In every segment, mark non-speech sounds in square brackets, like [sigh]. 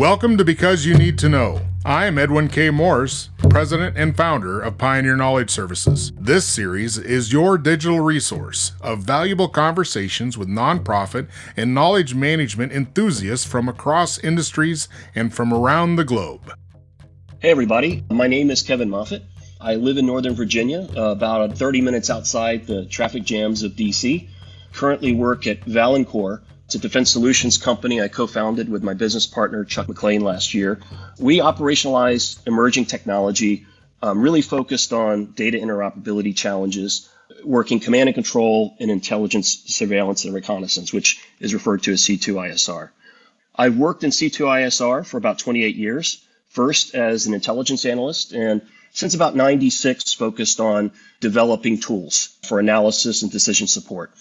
Welcome to Because You Need to Know. I am Edwin K. Morris, President and founder of Pioneer Knowledge Services. This series is your digital resource of valuable conversations with nonprofit and knowledge management enthusiasts from across industries and from around the globe. Hey, everybody. My name is Kevin Moffett. I live in Northern Virginia, uh, about 30 minutes outside the traffic jams of DC. Currently work at Valencore, it's a defense solutions company I co founded with my business partner, Chuck McLean, last year. We operationalize emerging technology, um, really focused on data interoperability challenges, working command and control and intelligence, surveillance, and reconnaissance, which is referred to as C2ISR. I've worked in C2ISR for about 28 years, first as an intelligence analyst, and since about 96 focused on developing tools for analysis and decision support.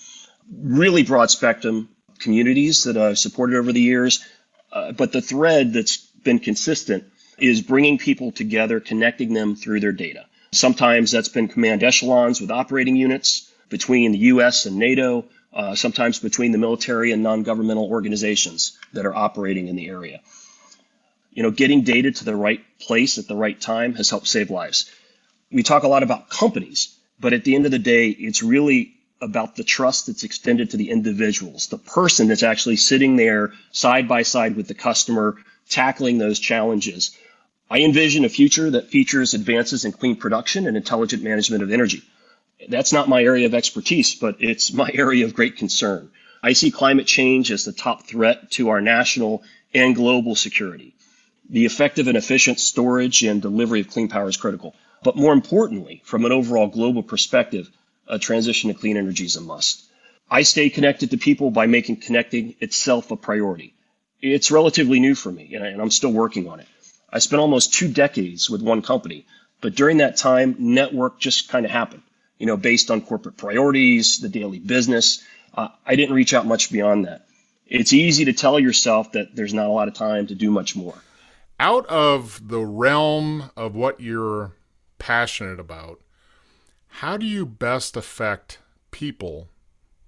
Really broad spectrum, communities that I've supported over the years. Uh, but the thread that's been consistent is bringing people together, connecting them through their data. Sometimes that's been command echelons with operating units between the US and NATO, uh, sometimes between the military and non governmental organizations that are operating in the area. You know, getting data to the right place at the right time has helped save lives. We talk a lot about companies, but at the end of the day, it's really about the trust that's extended to the individuals, the person that's actually sitting there side by side with the customer, tackling those challenges. I envision a future that features advances in clean production and intelligent management of energy. That's not my area of expertise, but it's [laughs] my area of great concern. I see climate change as the top threat to our national and global security. The effective and efficient storage and delivery of clean power is critical. But more importantly, from an overall global perspective, a transition to clean energy is a must. I stay connected to people by making connecting itself a priority. It's relatively new for me, and I'm still working on it. I spent almost two decades with one company, but during that time, network just kind of happened, you know, based on corporate priorities, the daily business. Uh, I didn't reach out much beyond that. It's easy to tell yourself that there's not a lot of time to do much more. Out of the realm of what you're passionate about, how do you best affect people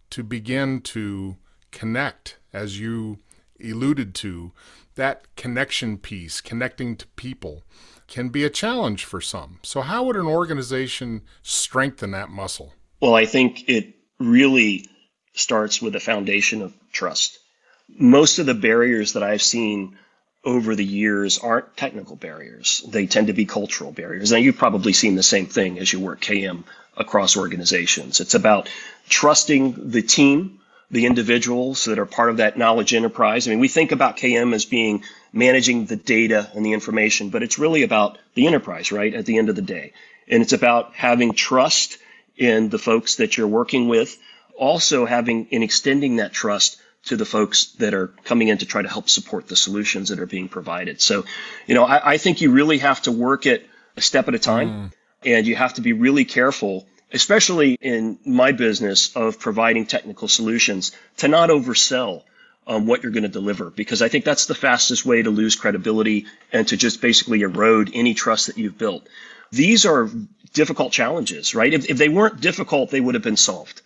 to begin to connect as you alluded to? That connection piece connecting to people can be a challenge for some. So how would an organization strengthen that muscle? Well i think it really starts with a foundation of trust. Most of the barriers that i've seen over the years aren't technical barriers. They tend to be cultural barriers. Now, you've probably seen the same thing as you work KM across organizations. It's about trusting the team, the individuals that are part of that knowledge enterprise. I mean, we think about KM as being managing the data and the information, but it's really about the enterprise, right? At the end of the day. And it's about having trust in the folks that you're working with, also having and extending that trust to the folks that are coming in to try to help support the solutions that are being provided. So, you know, I, I think you really have to work it a step at a time mm. and you have to be really careful, especially in my business of providing technical solutions to not oversell um, what you're going to deliver because I think that's the fastest way to lose credibility and to just basically erode any trust that you've built. These are difficult challenges, right? If, if they weren't difficult, they would have been solved.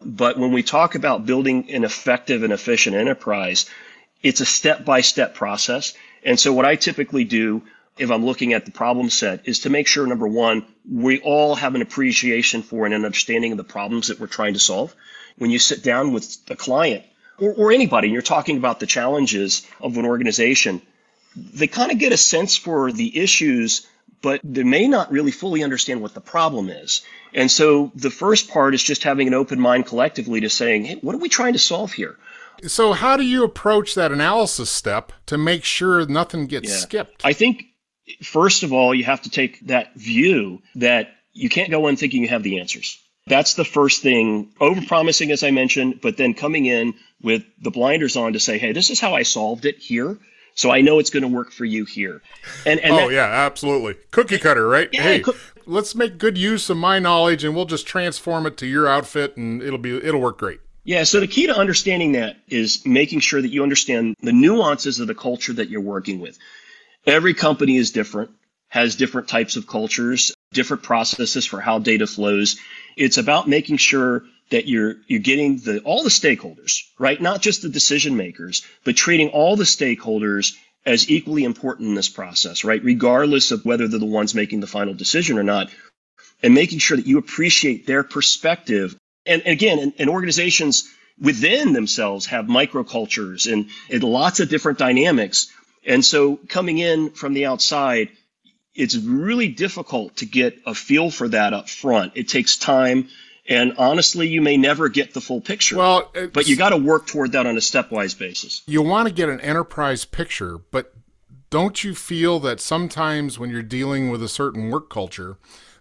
But when we talk about building an effective and efficient enterprise, it's a step by step process. And so what I typically do if I'm looking at the problem set is to make sure number one, we all have an appreciation for and an understanding of the problems that we're trying to solve. When you sit down with a client or, or anybody and you're talking about the challenges of an organization, they kind of get a sense for the issues but they may not really fully understand what the problem is. And so the first part is just having an open mind collectively to saying, hey, what are we trying to solve here? So, how do you approach that analysis step to make sure nothing gets yeah. skipped? I think, first of all, you have to take that view that you can't go in thinking you have the answers. That's the first thing, overpromising, as I mentioned, but then coming in with the blinders on to say, hey, this is how I solved it here. So I know it's going to work for you here. And, and oh that, yeah, absolutely, cookie cutter, right? Yeah, hey, let's make good use of my knowledge, and we'll just transform it to your outfit, and it'll be it'll work great. Yeah, so the key to understanding that is making sure that you understand the nuances of the culture that you're working with. Every company is different, has different types of cultures, different processes for how data flows. It's about making sure that you're you're getting the all the stakeholders, right? Not just the decision makers, but treating all the stakeholders as equally important in this process, right? Regardless of whether they're the ones making the final decision or not, and making sure that you appreciate their perspective. And, again, and, and organizations within themselves have microcultures and, and lots of different dynamics. And so coming in from the outside, it's really difficult to get a feel for that up front. It takes time. And honestly, you may never get the full picture. Well, but you got to work toward that on a stepwise basis. You want to get an enterprise picture, but don't you feel that sometimes when you're dealing with a certain work culture,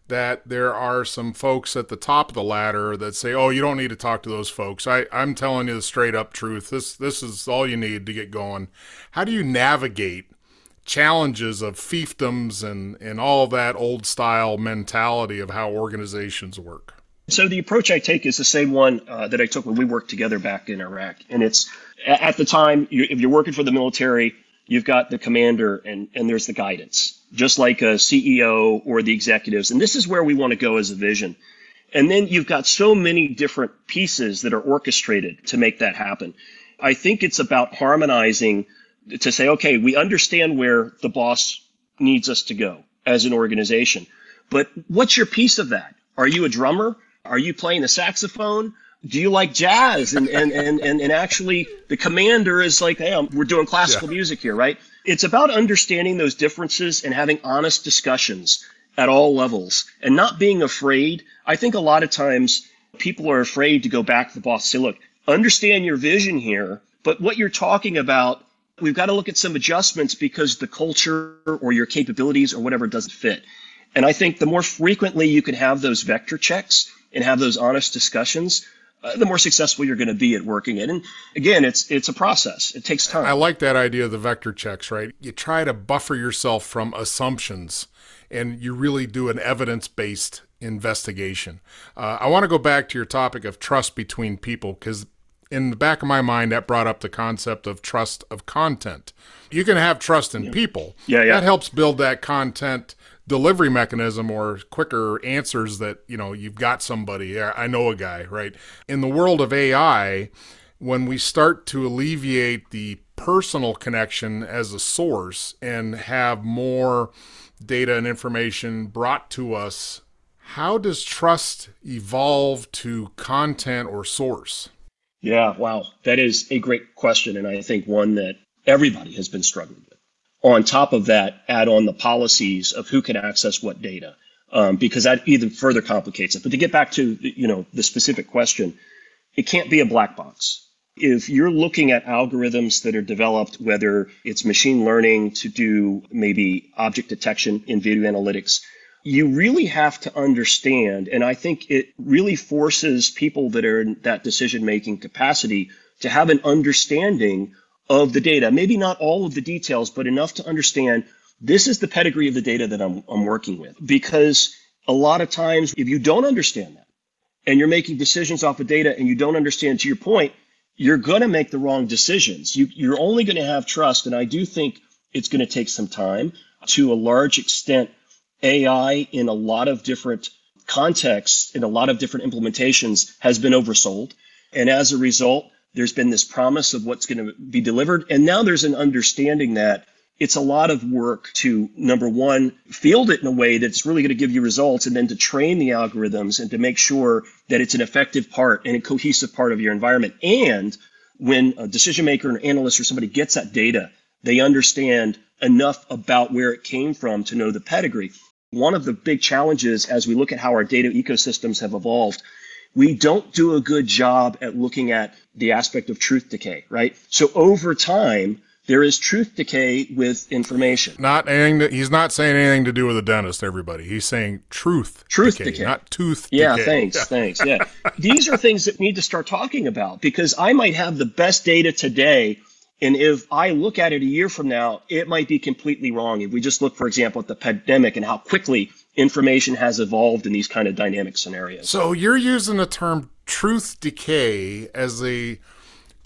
that there are some folks at the top of the ladder that say, "Oh, you don't need to talk to those folks. I, I'm telling you the straight up truth. This this is all you need to get going." How do you navigate challenges of fiefdoms and and all that old style mentality of how organizations work? So the approach I take is the same one uh, that I took when we worked together back in Iraq, and it's at the time you, if you're working for the military, you've got the commander and and there's the guidance just like a CEO or the executives. And this is where we want to go as a vision. And then you've got so many different pieces that are orchestrated to make that happen. I think it's about harmonizing to say, okay, we understand where the boss needs us to go as an organization. But what's your piece of that? Are you a drummer? Are you playing the saxophone? Do you like jazz? And, and, and, and, and actually, the commander is like, hey, we're doing classical yeah. music here, right? It's about understanding those differences and having honest discussions at all levels and not being afraid. I think a lot of times people are afraid to go back to the boss and say, look, understand your vision here, but what you're talking about, we've got to look at some adjustments because the culture or your capabilities or whatever doesn't fit. And I think the more frequently you can have those vector checks and have those honest discussions, uh, the more successful you're going to be at working it. And again, it's it's a process. It takes time. I like that idea of the vector checks, right? You try to buffer yourself from assumptions and you really do an evidence-based investigation. Uh, I want to go back to your topic of trust between people because in the back of my mind that brought up the concept of trust of content. You can have trust in people. Yeah, yeah. That helps build that content delivery mechanism or quicker answers that you know you've got somebody. I know a guy right? In the world of ai when we start to alleviate the personal connection as a source and have more data and information brought to us how does trust evolve to content or source? Yeah wow. That is a great question and i think one that everybody has been struggling on top of that, add on the policies of who can access what data, um, because that even further complicates it. But to get back to you know the specific question, it can't be a black box. If you're looking at algorithms that are developed, whether it's machine learning to do maybe object detection in video analytics, you really have to understand, and I think it really forces people that are in that decision making capacity to have an understanding of the data. Maybe not all of the details, but enough to understand this is the pedigree of the data that I'm, I'm working with. Because a lot of times, if you don't understand that and you're making decisions off of data and you don't understand, to your point, you're going to make the wrong decisions. You, you're only going to have trust. And I do think it's going to take some time to a large extent. AI in a lot of different contexts, in a lot of different implementations, has been oversold. And as a result, there's been this promise of what's going to be delivered. And now there's an understanding that it's a lot of work to number one, field it in a way that's really going to give you results, and then to train the algorithms and to make sure that it's an effective part and a cohesive part of your environment. And when a decision maker, an analyst, or somebody gets that data, they understand enough about where it came from to know the pedigree. One of the big challenges as we look at how our data ecosystems have evolved we don't do a good job at looking at the aspect of truth decay, right? So over time, there is truth decay with information. Not anything. To, he's not saying anything to do with a dentist. Everybody, he's saying truth. Truth decay, decay. not tooth. Yeah, decay. thanks, yeah. thanks. Yeah, [laughs] these are things that need to start talking about because I might have the best data today, and if I look at it a year from now, it might be completely wrong. If we just look, for example, at the pandemic and how quickly information has evolved in these kind of dynamic scenarios. So you're using the term truth decay as a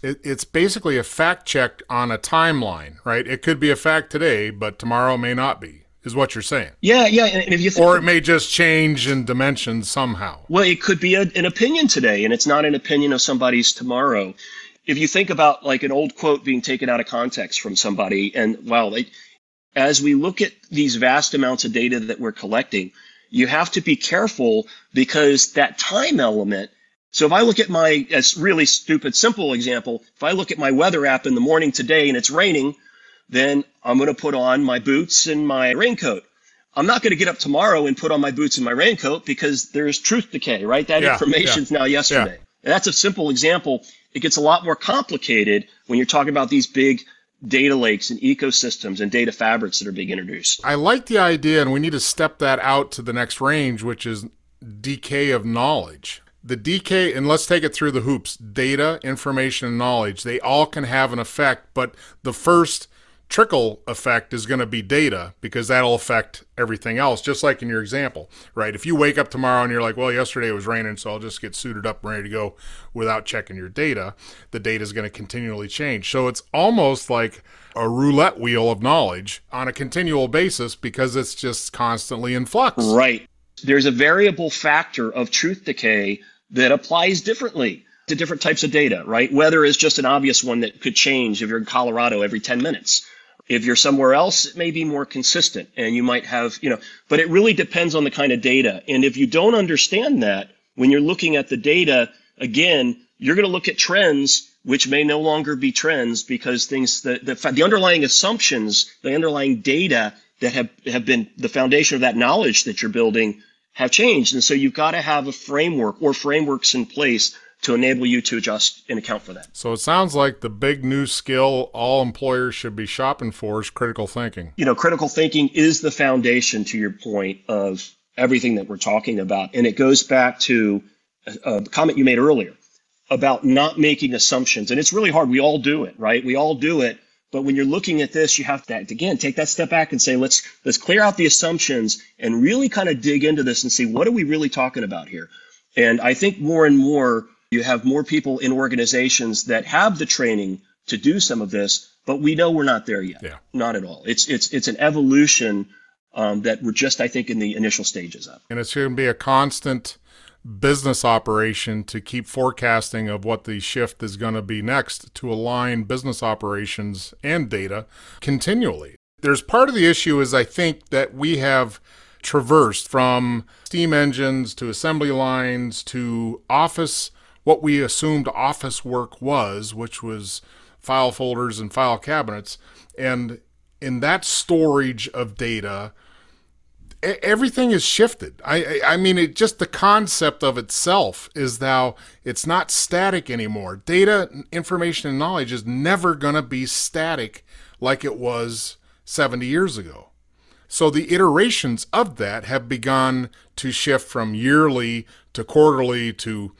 it, it's basically a fact check on a timeline, right? It could be a fact today, but tomorrow may not be. Is what you're saying? Yeah, yeah. And if you or it may just change in dimensions somehow. Well, it could be a, an opinion today, and it's not an opinion of somebody's tomorrow. if you think about like an old quote being taken out of context from somebody, and wow, like, as we look at these vast amounts of data that we're collecting, you have to be careful because that time element. So if I look at my as really stupid simple example, if I look at my weather app in the morning today and it's raining, then I'm going to put on my boots and my raincoat. I'm not going to get up tomorrow and put on my boots and my raincoat because there's truth decay, right? That yeah, information's yeah. now yesterday. Yeah. that's a simple example. It gets a lot more complicated when you're talking about these big data lakes and ecosystems and data fabrics that are being introduced. I like the idea, and we need to step that out to the next range, which is decay of knowledge. The decay, and let's take it through the hoops data, information, and knowledge, they all can have an effect, but the first trickle effect is going to be data because that'll affect everything else, just like in your example, right? If you wake up tomorrow and you're like, well, yesterday it was raining, so I'll just get suited up and ready to go without checking your data, the data is going to continually change. So it's almost like a roulette wheel of knowledge on a continual basis because it's just constantly in flux. Right. There's a variable factor of truth decay that applies differently to different types of data, right? Weather is just an obvious one that could change if you're in Colorado every 10 minutes. If you're somewhere else, it may be more consistent and you might have, you know, but it really depends on the kind of data. And if you don't understand that, when you're looking at the data, again, you're going to look at trends which may no longer be trends because things, the, the, the underlying assumptions, the underlying data that have, have been the foundation of that knowledge that you're building have changed. And so you've got to have a framework or frameworks in place to enable you to adjust and account for that. So it sounds like the big new skill all employers should be shopping for is critical thinking. You know, critical thinking is the foundation to your point of everything that we're talking about. And it goes back to a, a comment you made earlier about not making assumptions. And it's really hard. We all do it, right? We all do it. But when you're looking at this, you have to again take that step back and say, let's let's clear out the assumptions and really kind of dig into this and see what are we really talking about here. And I think more and more you have more people in organizations that have the training to do some of this, but we know we're not there yet. Yeah. Not at all. It's it's it's an evolution um, that we're just, I think, in the initial stages of. And it's going to be a constant business operation to keep forecasting of what the shift is going to be next to align business operations and data continually. There's part of the issue is I think that we have traversed from steam engines to assembly lines to office what we assumed office work was, which was file folders and file cabinets. And in that storage of data, everything is shifted. I, I mean, it just the concept of itself is now it's not static anymore. Data, information, and knowledge is never going to be static like it was 70 years ago. So the iterations of that have begun to shift from yearly to quarterly to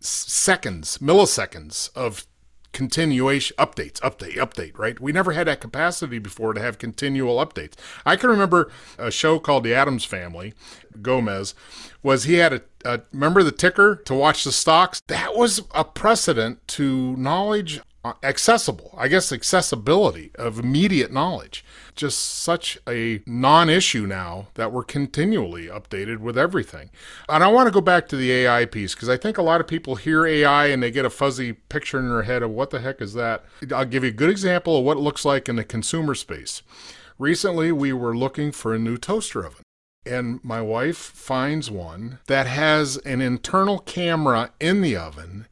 seconds, milliseconds of continuation updates update update right? We never had that capacity before to have continual updates. I can remember a show called the addams family gomez was he had a, a remember the ticker to watch the stocks? That was a precedent to knowledge Uh, accessible i guess accessibility of immediate knowledge just such a non-issue now that we're continually updated with everything. And I want to go back to the AI piece because I think a lot of people hear AI and they get a fuzzy picture in their head of what the heck is that. I'll give you a good example of what it looks like in the consumer space. Recently, we were looking for a new toaster oven. And my wife finds one that has an internal camera in the oven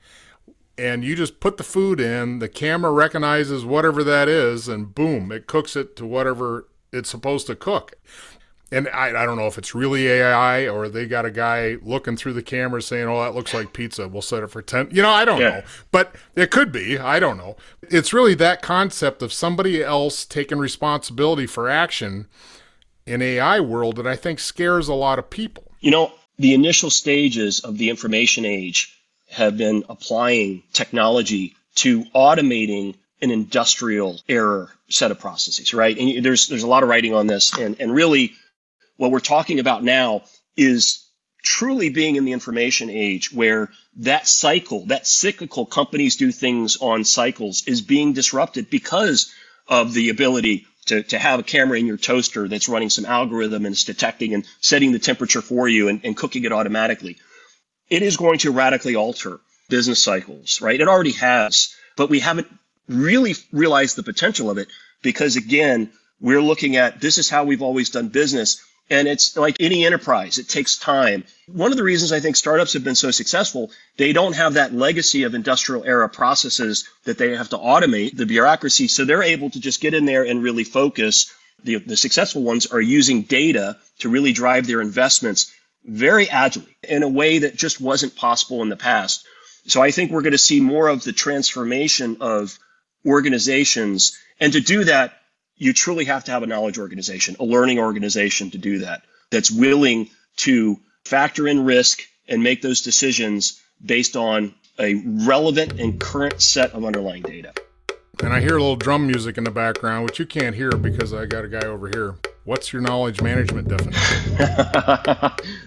and you just put the food in, the camera recognizes whatever that is, and boom, it cooks it to whatever it's supposed to cook. And I, I don't know if it's really AI or they got a guy looking through the camera saying, oh, that looks like pizza. We'll set it for 10. You know, I don't yeah. know. But it could be. I don't know. It's really that concept of somebody else taking responsibility for action in AI world that I think scares a lot of people. You know, the initial stages of the information age have been applying technology to automating an industrial error set of processes, right? And there's there's a lot of writing on this, and and really, what we're talking about now is truly being in the information age where that cycle, that cyclical companies do things on cycles, is being disrupted because of the ability to, to have a camera in your toaster that's running some algorithm and it's detecting and setting the temperature for you and, and cooking it automatically it is going to radically alter business cycles, right? It already has, but we haven't really realized the potential of it because again, we're looking at this is how we've always done business. And it's like any enterprise, it takes time. One of the reasons I think startups have been so successful, they don't have that legacy of industrial era processes that they have to automate the bureaucracy. So they're able to just get in there and really focus. The, the successful ones are using data to really drive their investments very agilely in a way that just wasn't possible in the past. So I think we're going to see more of the transformation of organizations. And to do that, you truly have to have a knowledge organization, a learning organization to do that, that's willing to factor in risk and make those decisions based on a relevant and current set of underlying data. And I hear a little drum music in the background, which you can't hear because I got a guy over here. What's your knowledge management definition?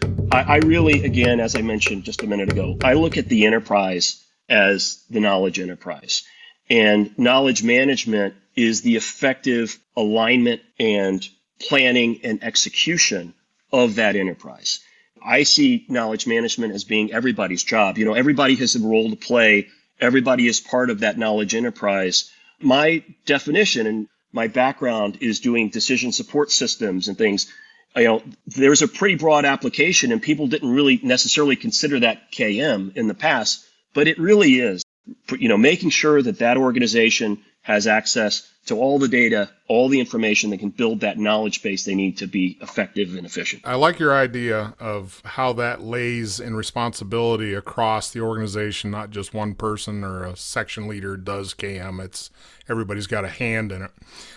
[laughs] I, I really, again, as I mentioned just a minute ago, I look at the enterprise as the knowledge enterprise. And knowledge management is the effective alignment and planning and execution of that enterprise. I see knowledge management as being everybody's job. You know, everybody has a role to play. Everybody is part of that knowledge enterprise. My definition and my background is doing decision support systems and things. You know, there's a pretty broad application and people didn't really necessarily consider that KM in the past, but it really is. You know, making sure that that organization has access to all the data, all the information that can build that knowledge base they need to be effective and efficient. I like your idea of how that lays in responsibility across the organization, not just one person or a section leader does KM. It's everybody's got a hand in it.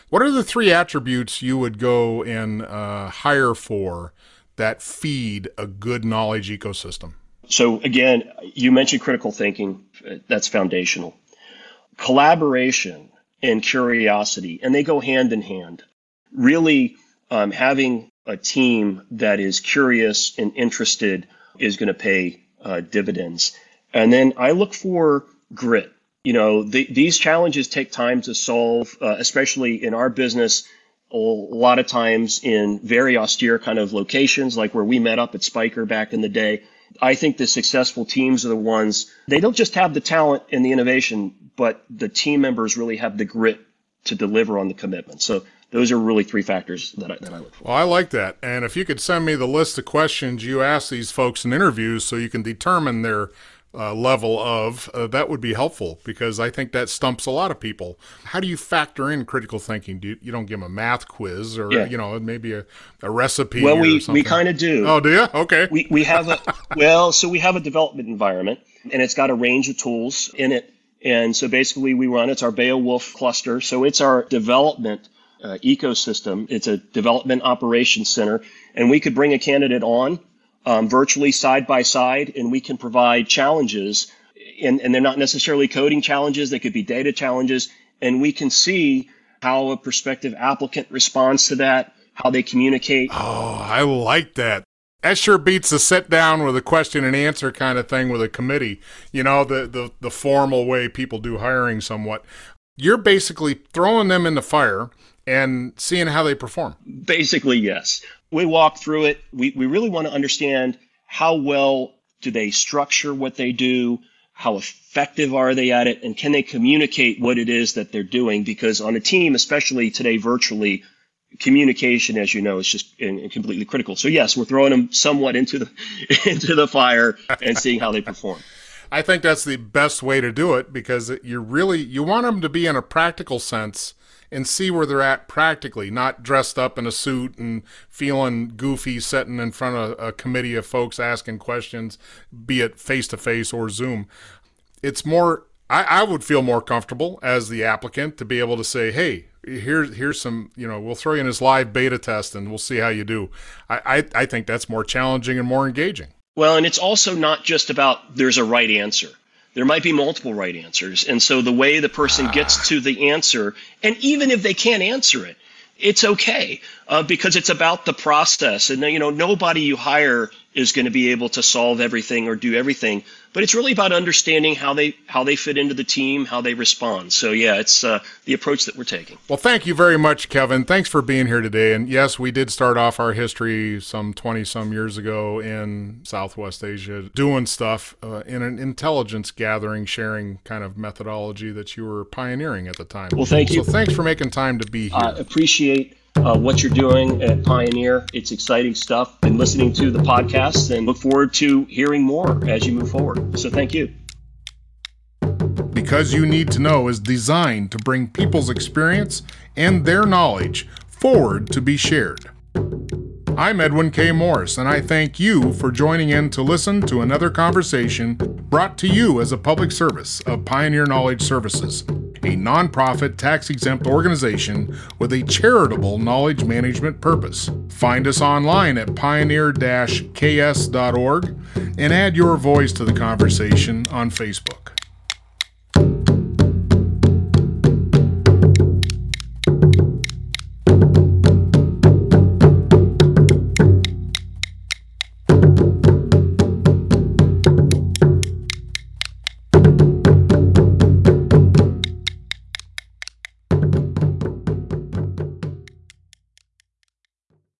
What are the three attributes you would go and uh, hire for that feed a good knowledge ecosystem? So again, you mentioned critical thinking. That's foundational. Collaboration and curiosity, and they go hand in hand. Really, um, having a team that is curious and interested is going to pay uh, dividends. And then I look for grit. You know, the, these challenges take time to solve, uh, especially in our business. A lot of times in very austere kind of locations, like where we met up at Speicher back in the day. I think the successful teams are the ones, they don't just have the talent and the innovation, but the team members really have the grit to deliver on the commitment. So those are really three factors that I, that I look for. Well, I like that. And if you could send me the list of questions you ask these folks in interviews so you can determine their uh, level of, uh, that would be helpful because I think that stumps a lot of people. How do you factor in critical thinking? Do you, you don't give them a math quiz or, yeah. you know, maybe a, a recipe? Well, we, we kind of do. Oh, do you? Okay. We, we have a, well, so we have a development environment and it's got a range of tools in it and so basically, we run it's our Beowulf cluster. So it's our development uh, ecosystem. It's a development operations center, and we could bring a candidate on um, virtually side by side, and we can provide challenges. And, and they're not necessarily coding challenges; they could be data challenges, and we can see how a prospective applicant responds to that, how they communicate. Oh, I like that that sure beats a sit down with a question and answer kind of thing with a committee. You know, the, the, the formal way people do hiring somewhat. You're basically throwing them in the fire and seeing how they perform. Basically, yes. We walk through it. We, we really want to understand how well do they structure what they do? How effective are they at it? And can they communicate what it is that they're doing? Because on a team, especially today virtually, communication, as you know, is just completely critical. So yes, we're throwing them somewhat into the [laughs] into the fire and seeing how they perform. I think that's the best way to do it because you really you want them to be in a practical sense and see where they're at practically, not dressed up in a suit and feeling goofy sitting in front of a committee of folks asking questions, be it face to face or Zoom. It's more I, I would feel more comfortable as the applicant to be able to say, hey, here's here's some you know we'll throw you in this live beta test and we'll see how you do. I, I, I think that's more challenging and more engaging. Well and it's also not just about there's a right answer there might be multiple right answers and so the way the person gets ah. to the answer and even if they can't answer it it's okay uh, because it's about the process and you know nobody you hire is going to be able to solve everything or do everything. But it's really about understanding how they how they fit into the team how they respond. So yeah it's uh, the approach that we're taking. Well thank you very much kevin. Thanks for being here today. And yes we did start off our history some 20 some years ago in southwest asia doing stuff uh, in an intelligence gathering sharing kind of methodology that you were pioneering at the time. Well thank you. so thanks for making time to be here. i appreciate uh, what you're doing at Pioneer. It's exciting stuff. Been listening to the podcast and look forward to hearing more as you move forward. So thank you. Because You Need to Know is designed to bring people's experience and their knowledge forward to be shared. I'm Edwin K. Morris, and I thank you for joining in to listen to another conversation brought to you as a public service of Pioneer Knowledge Services, a nonprofit tax exempt organization with a charitable knowledge management purpose. Find us online at pioneer ks.org and add your voice to the conversation on Facebook.